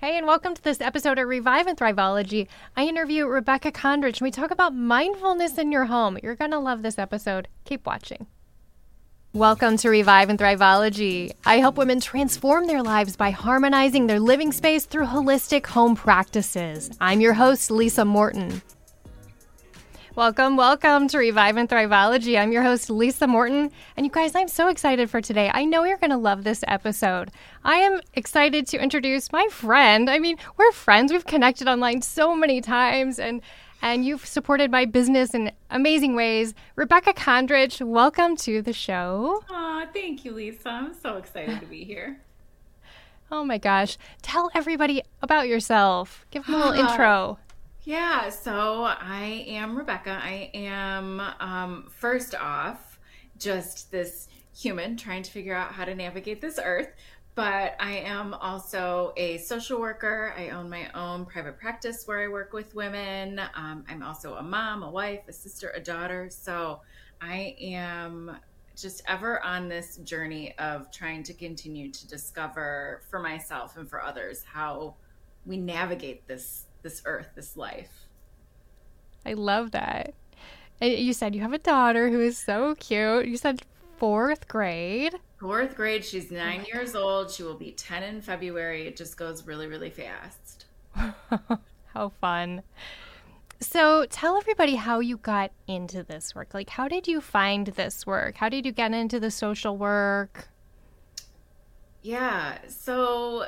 Hey, and welcome to this episode of Revive and Thriveology. I interview Rebecca Kondrich, and we talk about mindfulness in your home. You're going to love this episode. Keep watching. Welcome to Revive and Thriveology. I help women transform their lives by harmonizing their living space through holistic home practices. I'm your host, Lisa Morton. Welcome, welcome to Revive and Thriveology. I'm your host, Lisa Morton. And you guys, I'm so excited for today. I know you're going to love this episode. I am excited to introduce my friend. I mean, we're friends. We've connected online so many times and and you've supported my business in amazing ways. Rebecca Kondrich, welcome to the show. Aw, thank you, Lisa. I'm so excited to be here. Oh my gosh. Tell everybody about yourself. Give them a little intro. Yeah, so I am Rebecca. I am, um, first off, just this human trying to figure out how to navigate this earth. But I am also a social worker. I own my own private practice where I work with women. Um, I'm also a mom, a wife, a sister, a daughter. So I am just ever on this journey of trying to continue to discover for myself and for others how we navigate this this earth, this life. I love that. Uh, you said you have a daughter who is so cute. You said fourth grade. Fourth grade. She's oh nine oh years God. old. She will be 10 in February. It just goes really, really fast. how fun. So tell everybody how you got into this work. Like, how did you find this work? How did you get into the social work? Yeah. So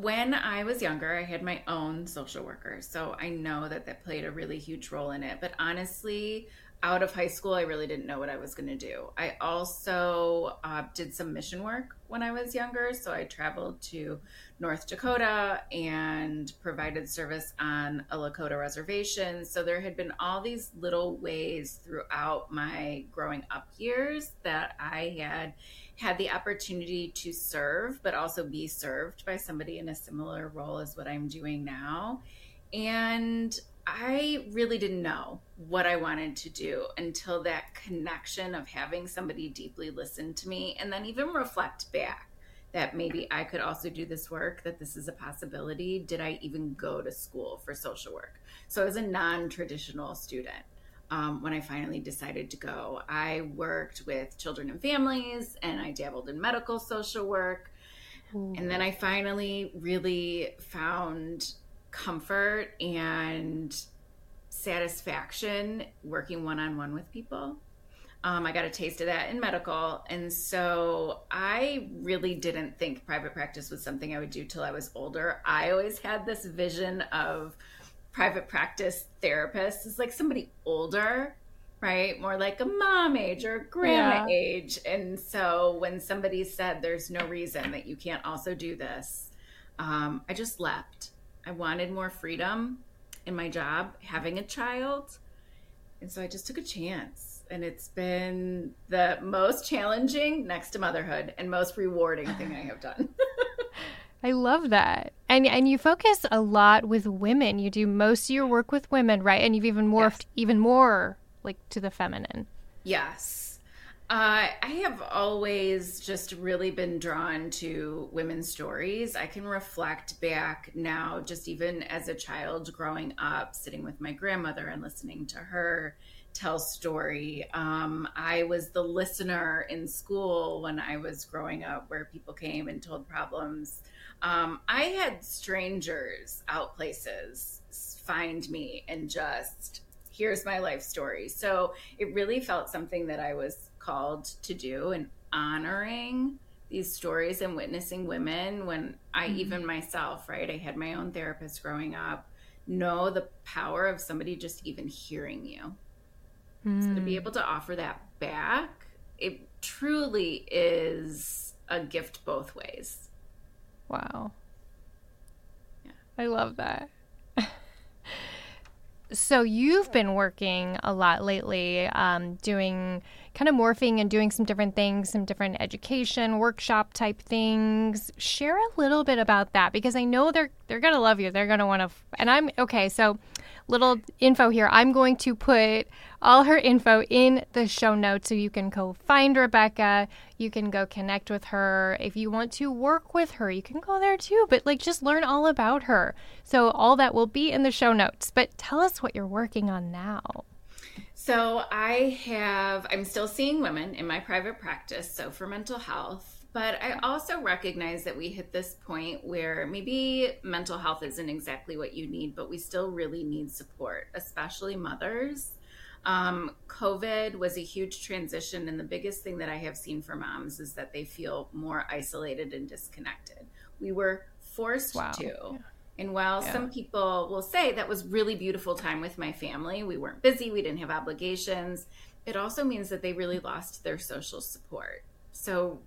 when I was younger, I had my own social worker. So I know that that played a really huge role in it. But honestly, out of high school, I really didn't know what I was going to do. I also uh, did some mission work when I was younger. So I traveled to North Dakota and provided service on a Lakota reservation. So there had been all these little ways throughout my growing up years that I had had the opportunity to serve, but also be served by somebody in a similar role as what I'm doing now. And I really didn't know what I wanted to do until that connection of having somebody deeply listen to me and then even reflect back that maybe I could also do this work, that this is a possibility. Did I even go to school for social work? So I was a non traditional student um, when I finally decided to go. I worked with children and families and I dabbled in medical social work. And then I finally really found comfort and satisfaction working one on one with people. Um, I got a taste of that in medical. And so I really didn't think private practice was something I would do till I was older. I always had this vision of private practice therapist is like somebody older, right? More like a mom age or a grandma yeah. age. And so when somebody said there's no reason that you can't also do this, um, I just left. I wanted more freedom in my job, having a child. And so I just took a chance. And it's been the most challenging next to motherhood and most rewarding thing I have done. I love that. And and you focus a lot with women. You do most of your work with women, right? And you've even morphed yes. even more like to the feminine. Yes. Uh, I have always just really been drawn to women's stories. I can reflect back now, just even as a child growing up, sitting with my grandmother and listening to her tell story. Um, I was the listener in school when I was growing up, where people came and told problems um, I had strangers out places find me and just here's my life story. So it really felt something that I was called to do and honoring these stories and witnessing women when I mm-hmm. even myself, right? I had my own therapist growing up, know the power of somebody just even hearing you. Mm. So to be mm. able to offer that back, it truly is a gift both ways. Wow. Yeah. I love that. so you've been working a lot lately, um, doing kind of morphing and doing some different things, some different education, workshop type things. Share a little bit about that because I know they're they're going to love you. They're going to want to and I'm okay, so little info here. I'm going to put all her info in the show notes so you can go find Rebecca. You can go connect with her. If you want to work with her, you can go there too. But like just learn all about her. So all that will be in the show notes. But tell us what you're working on now. So I have, I'm still seeing women in my private practice. So for mental health, but I also recognize that we hit this point where maybe mental health isn't exactly what you need, but we still really need support, especially mothers. Um, COVID was a huge transition, and the biggest thing that I have seen for moms is that they feel more isolated and disconnected. We were forced wow. to. Yeah. And while yeah. some people will say that was really beautiful time with my family, we weren't busy, we didn't have obligations, it also means that they really lost their social support. So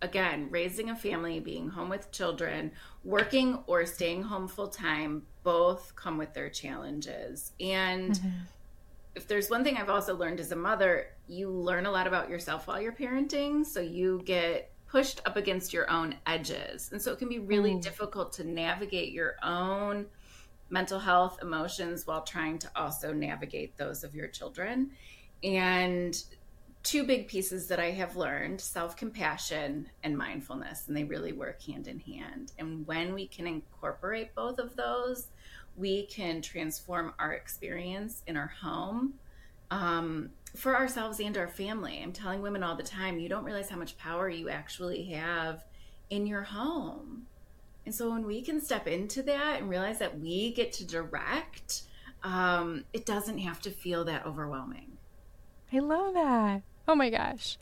again, raising a family, being home with children, working or staying home full time, both come with their challenges. And mm-hmm. if there's one thing I've also learned as a mother, you learn a lot about yourself while you're parenting. So you get pushed up against your own edges. And so it can be really mm. difficult to navigate your own mental health, emotions while trying to also navigate those of your children. And two big pieces that I have learned self compassion and mindfulness, and they really work hand in hand. And when we can incorporate both of those, we can transform our experience in our home um, for ourselves and our family. I'm telling women all the time, you don't realize how much power you actually have in your home. And so when we can step into that and realize that we get to direct, um, it doesn't have to feel that overwhelming. I love that. Oh my gosh.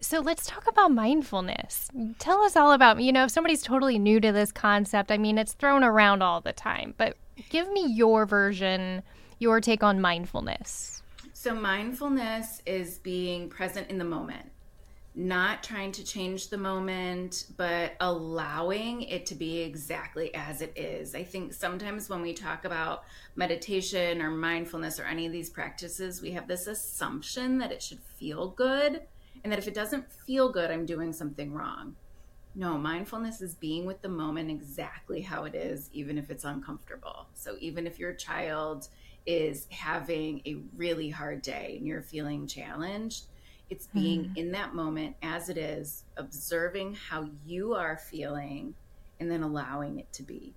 So let's talk about mindfulness. Tell us all about, you know, if somebody's totally new to this concept, I mean, it's thrown around all the time, but give me your version, your take on mindfulness. So, mindfulness is being present in the moment not trying to change the moment, but allowing it to be exactly as it is. I think sometimes when we talk about meditation or mindfulness or any of these practices, we have this assumption that it should feel good and that if it doesn't feel good, I'm doing something wrong. No, mindfulness is being with the moment exactly how it is, even if it's uncomfortable. So, even if your child is having a really hard day and you're feeling challenged, it's being mm. in that moment as it is, observing how you are feeling, and then allowing it to be.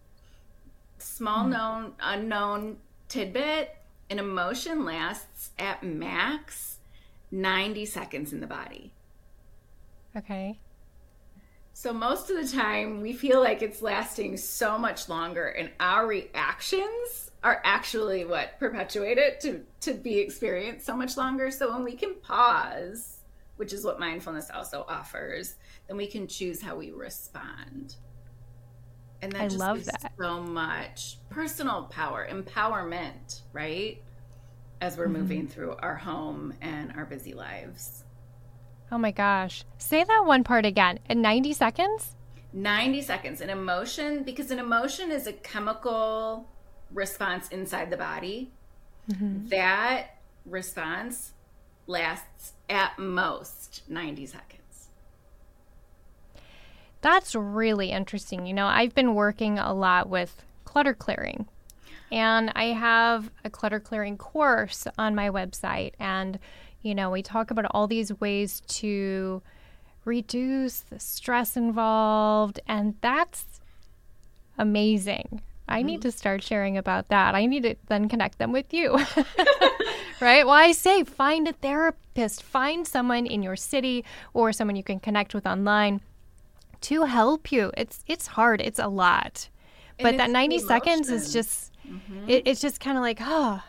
Small mm. known, unknown tidbit an emotion lasts at max 90 seconds in the body. Okay. So most of the time we feel like it's lasting so much longer and our reactions are actually what perpetuate it to to be experienced so much longer. So when we can pause, which is what mindfulness also offers, then we can choose how we respond. And that I just love that so much personal power, empowerment, right? As we're mm-hmm. moving through our home and our busy lives. Oh my gosh. Say that one part again. In 90 seconds? 90 seconds. An emotion, because an emotion is a chemical response inside the body, mm-hmm. that response lasts at most 90 seconds. That's really interesting. You know, I've been working a lot with clutter clearing, and I have a clutter clearing course on my website. And, you know, we talk about all these ways to reduce the stress involved, and that's amazing. I need mm-hmm. to start sharing about that. I need to then connect them with you. right? Well, I say find a therapist, find someone in your city or someone you can connect with online to help you. It's it's hard. It's a lot. But that 90 seconds is just mm-hmm. it, it's just kind of like, oh,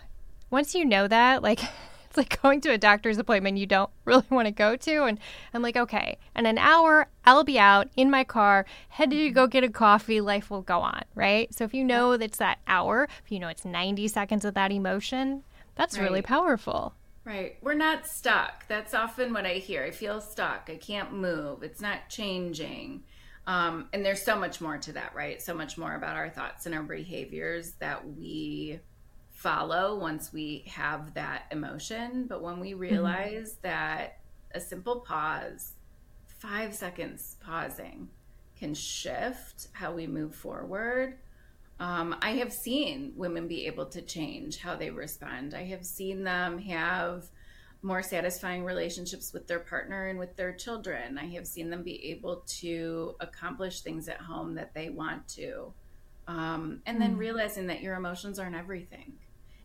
once you know that, like it's like going to a doctor's appointment you don't really want to go to. And I'm like, okay, in an hour, I'll be out in my car, headed to go get a coffee. Life will go on, right? So if you know that's that hour, if you know it's 90 seconds of that emotion, that's right. really powerful. Right. We're not stuck. That's often what I hear. I feel stuck. I can't move. It's not changing. Um, and there's so much more to that, right? So much more about our thoughts and our behaviors that we follow once we have that emotion. But when we mm-hmm. realize mm-hmm. that a simple pause, five seconds pausing, can shift how we move forward. Um, I have seen women be able to change how they respond. I have seen them have more satisfying relationships with their partner and with their children. I have seen them be able to accomplish things at home that they want to. Um, and then mm. realizing that your emotions aren't everything.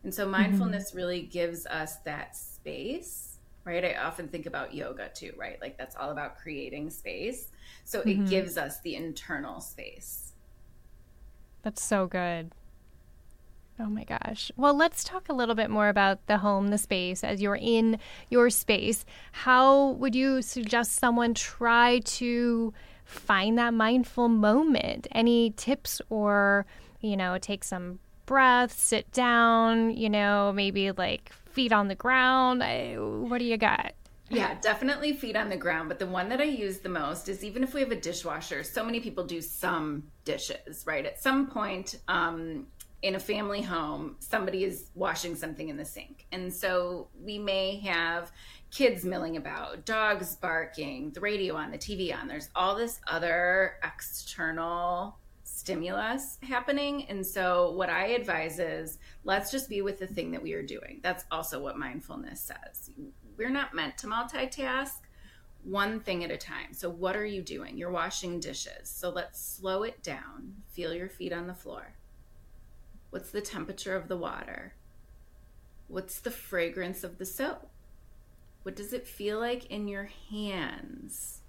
And so mindfulness mm-hmm. really gives us that space, right? I often think about yoga too, right? Like that's all about creating space. So mm-hmm. it gives us the internal space. That's so good. Oh my gosh. Well, let's talk a little bit more about the home, the space, as you're in your space. How would you suggest someone try to find that mindful moment? Any tips or, you know, take some breath, sit down, you know, maybe like feet on the ground? I, what do you got? Yeah, definitely feet on the ground. But the one that I use the most is even if we have a dishwasher, so many people do some dishes, right? At some point, um, in a family home, somebody is washing something in the sink. And so we may have kids milling about, dogs barking, the radio on, the TV on. There's all this other external stimulus happening. And so what I advise is let's just be with the thing that we are doing. That's also what mindfulness says. We're not meant to multitask one thing at a time. So, what are you doing? You're washing dishes. So, let's slow it down. Feel your feet on the floor. What's the temperature of the water? What's the fragrance of the soap? What does it feel like in your hands?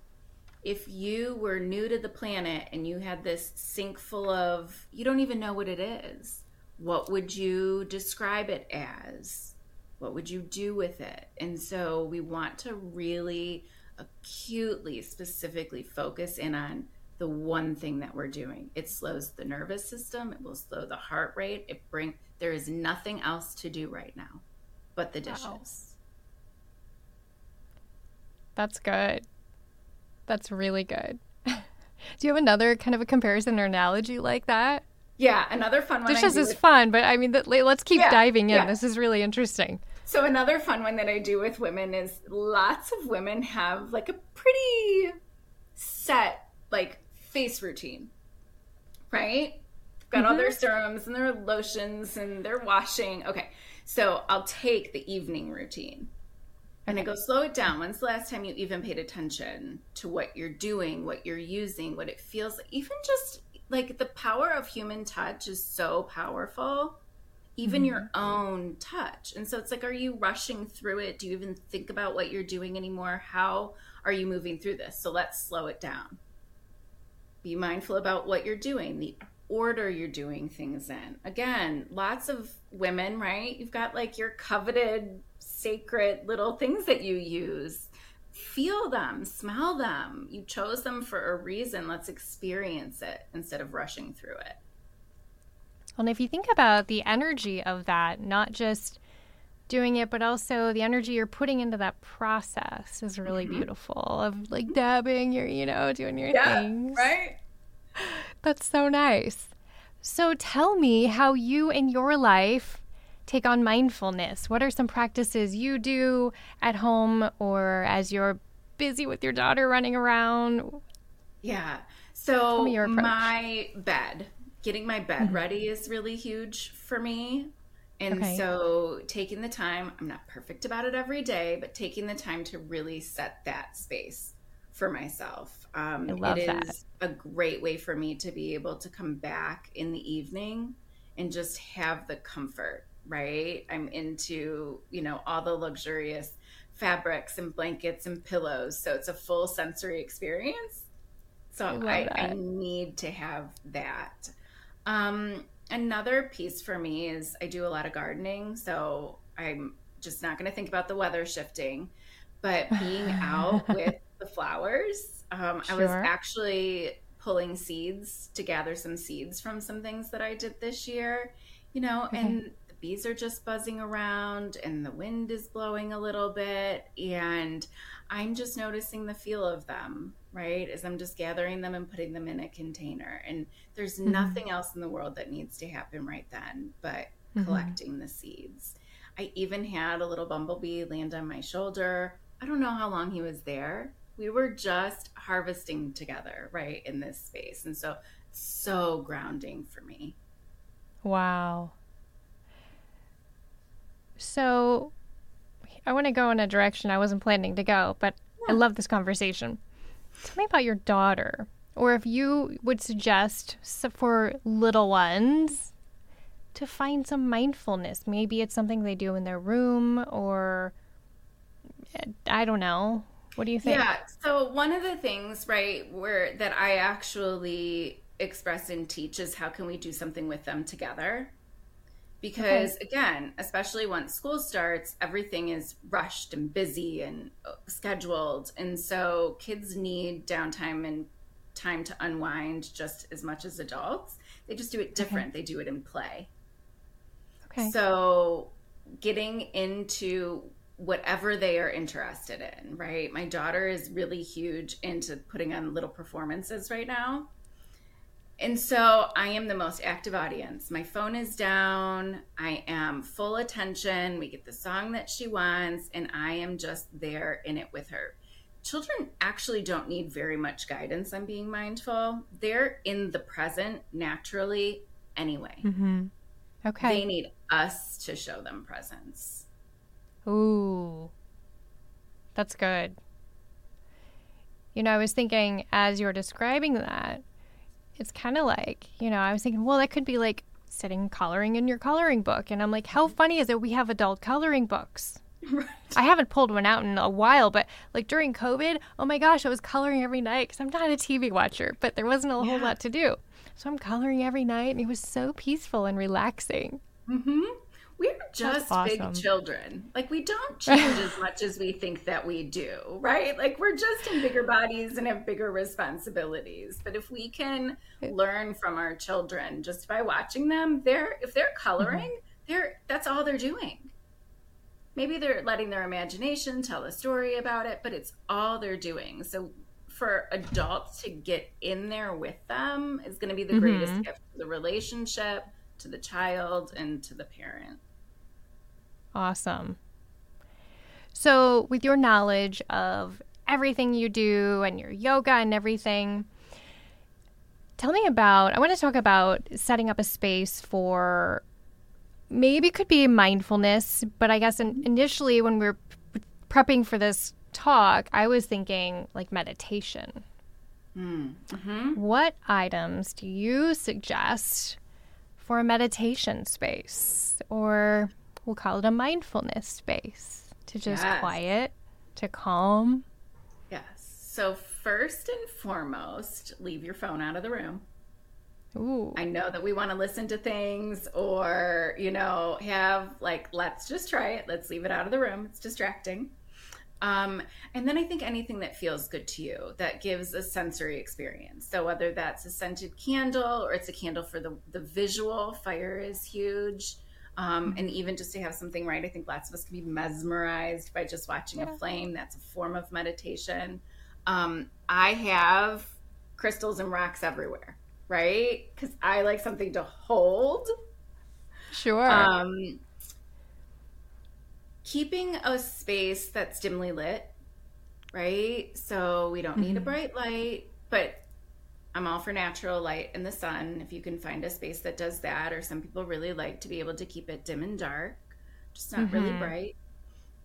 If you were new to the planet and you had this sink full of, you don't even know what it is, what would you describe it as? What would you do with it? And so we want to really acutely, specifically focus in on the one thing that we're doing. It slows the nervous system, it will slow the heart rate. It bring there is nothing else to do right now but the dishes. Wow. That's good. That's really good. do you have another kind of a comparison or analogy like that? Yeah, another fun one. Dishes is with... fun, but I mean, let's keep yeah, diving in. Yeah. This is really interesting. So another fun one that I do with women is lots of women have like a pretty set like face routine, right? got mm-hmm. all their serums and their lotions and their washing. Okay, so I'll take the evening routine and I go slow it down. When's the last time you even paid attention to what you're doing, what you're using, what it feels like? Even just like the power of human touch is so powerful, even mm-hmm. your own touch. And so it's like, are you rushing through it? Do you even think about what you're doing anymore? How are you moving through this? So let's slow it down. Be mindful about what you're doing, the order you're doing things in. Again, lots of women, right? You've got like your coveted sacred little things that you use. Feel them, smell them. You chose them for a reason. Let's experience it instead of rushing through it. Well, and if you think about the energy of that, not just doing it, but also the energy you're putting into that process is really mm-hmm. beautiful. Of like dabbing, you're you know doing your yeah, things, right? That's so nice. So tell me how you in your life take on mindfulness. What are some practices you do at home or as you're busy with your daughter running around? Yeah. So my bed, getting my bed mm-hmm. ready is really huge for me. And okay. so taking the time, I'm not perfect about it every day, but taking the time to really set that space for myself. Um, I love it that. is a great way for me to be able to come back in the evening and just have the comfort, right? I'm into, you know, all the luxurious fabrics and blankets and pillows. So it's a full sensory experience. So I, I, I need to have that. Um, another piece for me is I do a lot of gardening, so I'm just not going to think about the weather shifting, but being out with the flowers. Um, sure. I was actually pulling seeds to gather some seeds from some things that I did this year, you know, okay. and bees are just buzzing around and the wind is blowing a little bit. And I'm just noticing the feel of them, right? As I'm just gathering them and putting them in a container. And there's mm-hmm. nothing else in the world that needs to happen right then but mm-hmm. collecting the seeds. I even had a little bumblebee land on my shoulder. I don't know how long he was there. We were just harvesting together, right, in this space. And so, so grounding for me. Wow. So, I want to go in a direction I wasn't planning to go, but yeah. I love this conversation. Tell me about your daughter, or if you would suggest for little ones to find some mindfulness. Maybe it's something they do in their room, or eh, I don't know. What do you think? Yeah. So one of the things, right, where that I actually express and teach is how can we do something with them together? Because okay. again, especially once school starts, everything is rushed and busy and uh, scheduled. And so kids need downtime and time to unwind just as much as adults. They just do it different. Okay. They do it in play. Okay. So getting into whatever they are interested in, right? My daughter is really huge into putting on little performances right now. And so I am the most active audience. My phone is down. I am full attention. We get the song that she wants, and I am just there in it with her. Children actually don't need very much guidance on being mindful. They're in the present naturally anyway. Mm-hmm. Okay. They need us to show them presence. Ooh, that's good. You know, I was thinking as you were describing that, it's kind of like, you know, I was thinking, well, that could be like sitting coloring in your coloring book. And I'm like, how funny is it we have adult coloring books? Right. I haven't pulled one out in a while, but like during COVID, oh my gosh, I was coloring every night because I'm not a TV watcher, but there wasn't a yeah. whole lot to do. So I'm coloring every night and it was so peaceful and relaxing. Mm-hmm. We're just awesome. big children. Like we don't change as much as we think that we do, right? Like we're just in bigger bodies and have bigger responsibilities. But if we can learn from our children just by watching them, they're if they're coloring, mm-hmm. they're that's all they're doing. Maybe they're letting their imagination tell a story about it, but it's all they're doing. So for adults to get in there with them is going to be the mm-hmm. greatest gift to the relationship, to the child, and to the parent. Awesome. So, with your knowledge of everything you do and your yoga and everything, tell me about. I want to talk about setting up a space for maybe it could be mindfulness, but I guess in, initially when we are prepping for this talk, I was thinking like meditation. Mm-hmm. What items do you suggest for a meditation space or we'll call it a mindfulness space to just yes. quiet, to calm. Yes. So, first and foremost, leave your phone out of the room. Ooh. I know that we want to listen to things or, you know, have like, let's just try it. Let's leave it out of the room. It's distracting. Um, and then I think anything that feels good to you that gives a sensory experience. So whether that's a scented candle or it's a candle for the, the visual, fire is huge. Um, and even just to have something right, I think lots of us can be mesmerized by just watching yeah. a flame. That's a form of meditation. Um, I have crystals and rocks everywhere, right? Because I like something to hold. Sure. Um, keeping a space that's dimly lit, right? So we don't need mm-hmm. a bright light, but I'm all for natural light in the sun. If you can find a space that does that, or some people really like to be able to keep it dim and dark, just not mm-hmm. really bright.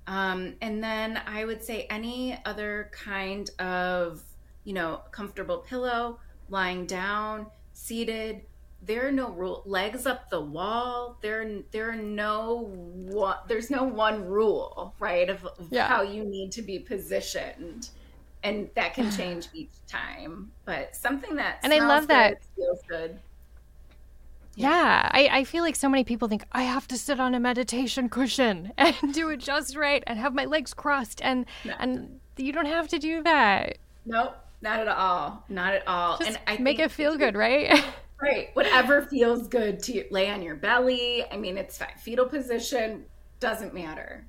Um, and then I would say any other kind of, you know, comfortable pillow, lying down, seated. There are no rule legs up the wall. There, there are no what. There's no one rule, right, of, of yeah. how you need to be positioned and that can change each time. But something that and I love that feels good. Yeah, yeah I, I feel like so many people think I have to sit on a meditation cushion and do it just right and have my legs crossed and no. and you don't have to do that. Nope, not at all. Not at all. Just and I make it feel good, right? right. Whatever feels good to you. Lay on your belly. I mean, it's fine. Fetal position doesn't matter.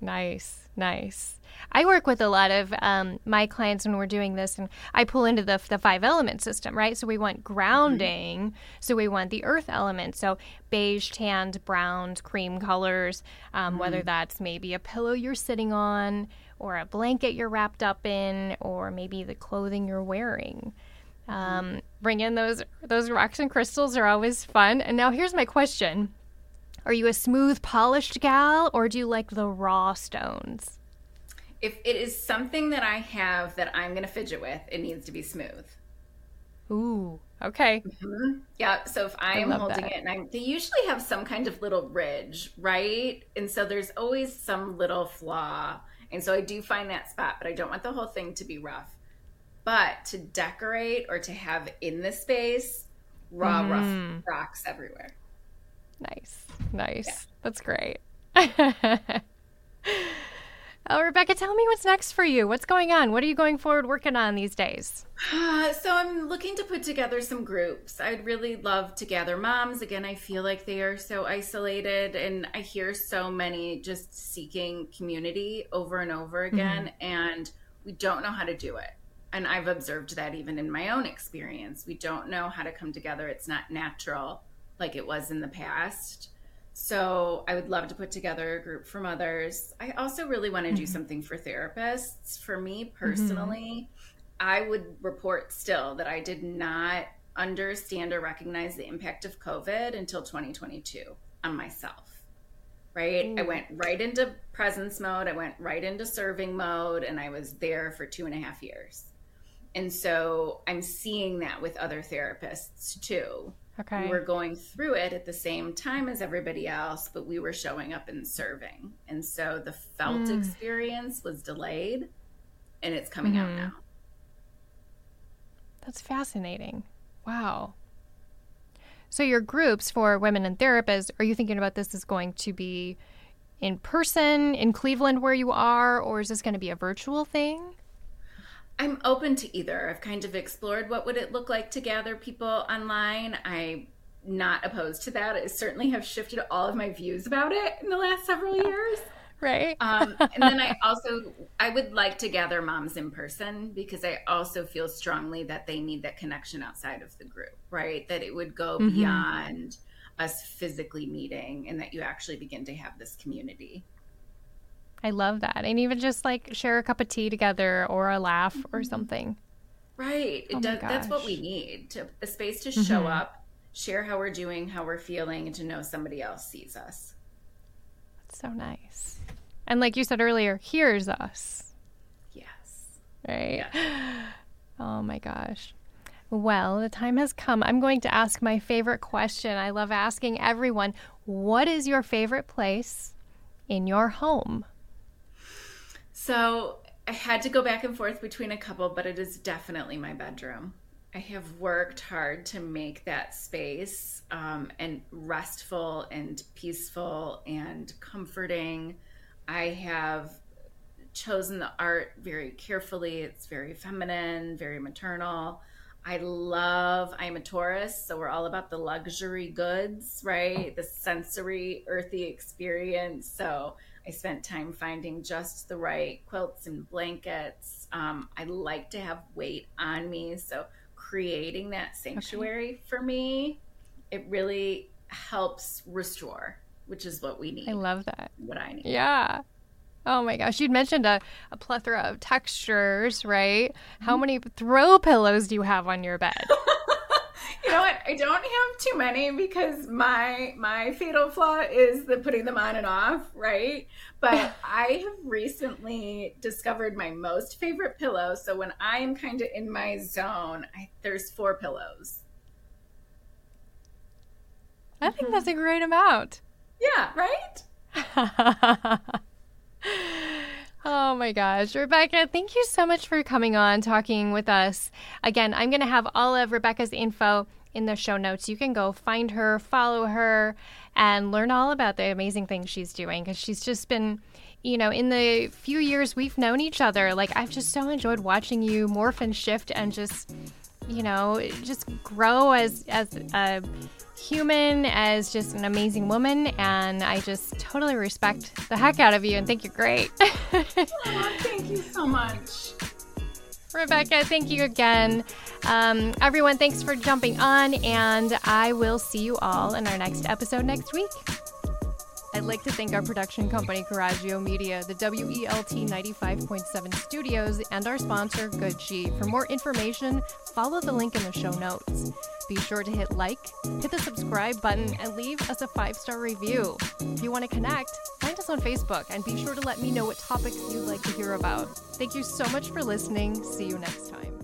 Nice, nice. I work with a lot of um, my clients when we're doing this, and I pull into the, the five element system, right? So we want grounding, mm-hmm. so we want the earth element. So beige, tanned, browned, cream colors, um, mm-hmm. whether that's maybe a pillow you're sitting on, or a blanket you're wrapped up in, or maybe the clothing you're wearing. Mm-hmm. Um, bring in those those rocks and crystals are always fun. And now here's my question: Are you a smooth, polished gal, or do you like the raw stones? If it is something that I have that I'm going to fidget with, it needs to be smooth. Ooh, okay. Mm-hmm. Yeah. So if I am holding that. it, and I'm, they usually have some kind of little ridge, right? And so there's always some little flaw. And so I do find that spot, but I don't want the whole thing to be rough. But to decorate or to have in the space, raw, mm. rough rocks everywhere. Nice. Nice. Yeah. That's great. Oh, Rebecca, tell me what's next for you. What's going on? What are you going forward working on these days? Uh, so I'm looking to put together some groups. I'd really love to gather moms. Again, I feel like they are so isolated, and I hear so many just seeking community over and over mm-hmm. again, mm-hmm. and we don't know how to do it. And I've observed that even in my own experience. We don't know how to come together. It's not natural like it was in the past. So I would love to put together a group for mothers. I also really want to do mm-hmm. something for therapists. For me personally, mm-hmm. I would report still that I did not understand or recognize the impact of COVID until 2022 on myself. Right? I went right into presence mode. I went right into serving mode, and I was there for two and a half years. And so I'm seeing that with other therapists too Okay. We were going through it at the same time as everybody else, but we were showing up and serving. And so the felt mm. experience was delayed and it's coming mm-hmm. out now. That's fascinating. Wow. So your groups for women and therapists, are you thinking about this as going to be in person in Cleveland where you are, or is this going to be a virtual thing? I'm open to either. I've kind of explored what would it look like to gather people online. I'm not opposed to that. I certainly have shifted all of my views about it in the last several years. Right. um, and then I also I would like to gather moms in person because I also feel strongly that they need that connection outside of the group, right? That it would go mm-hmm. beyond us physically meeting and that you actually begin to have this community. I love that. And even just like share a cup of tea together or a laugh mm-hmm. or something. Right. Oh does, that's what we need to a space to show mm-hmm. up, share how we're doing, how we're feeling, and to know somebody else sees us. That's so nice. And like you said earlier, hears us. Yes. Right. Yes. Oh my gosh. Well, the time has come. I'm going to ask my favorite question. I love asking everyone what is your favorite place in your home? So I had to go back and forth between a couple, but it is definitely my bedroom. I have worked hard to make that space um, and restful and peaceful and comforting. I have chosen the art very carefully. It's very feminine, very maternal. I love, I'm a Taurus, so we're all about the luxury goods, right? The sensory, earthy experience. So I spent time finding just the right quilts and blankets. Um, I like to have weight on me. So creating that sanctuary okay. for me, it really helps restore, which is what we need. I love that. What I need. Yeah. Oh my gosh, you'd mentioned a, a plethora of textures, right? How mm-hmm. many throw pillows do you have on your bed? you know what? I don't have too many because my my fatal flaw is the putting them on and off, right? But I have recently discovered my most favorite pillow. So when I am kind of in my zone, I, there's four pillows. I think mm-hmm. that's a great amount. Yeah, right? Oh my gosh. Rebecca, thank you so much for coming on, talking with us. Again, I'm going to have all of Rebecca's info in the show notes. You can go find her, follow her, and learn all about the amazing things she's doing because she's just been, you know, in the few years we've known each other, like I've just so enjoyed watching you morph and shift and just, you know, just grow as as a human, as just an amazing woman, and I just totally respect the heck out of you and think you're great. oh, thank you so much. Rebecca, thank you again. Um, everyone, thanks for jumping on, and I will see you all in our next episode next week. I'd like to thank our production company, Coraggio Media, the WELT 95.7 studios, and our sponsor, Good Sheet. For more information, follow the link in the show notes. Be sure to hit like, hit the subscribe button, and leave us a five star review. If you want to connect, find us on Facebook and be sure to let me know what topics you'd like to hear about. Thank you so much for listening. See you next time.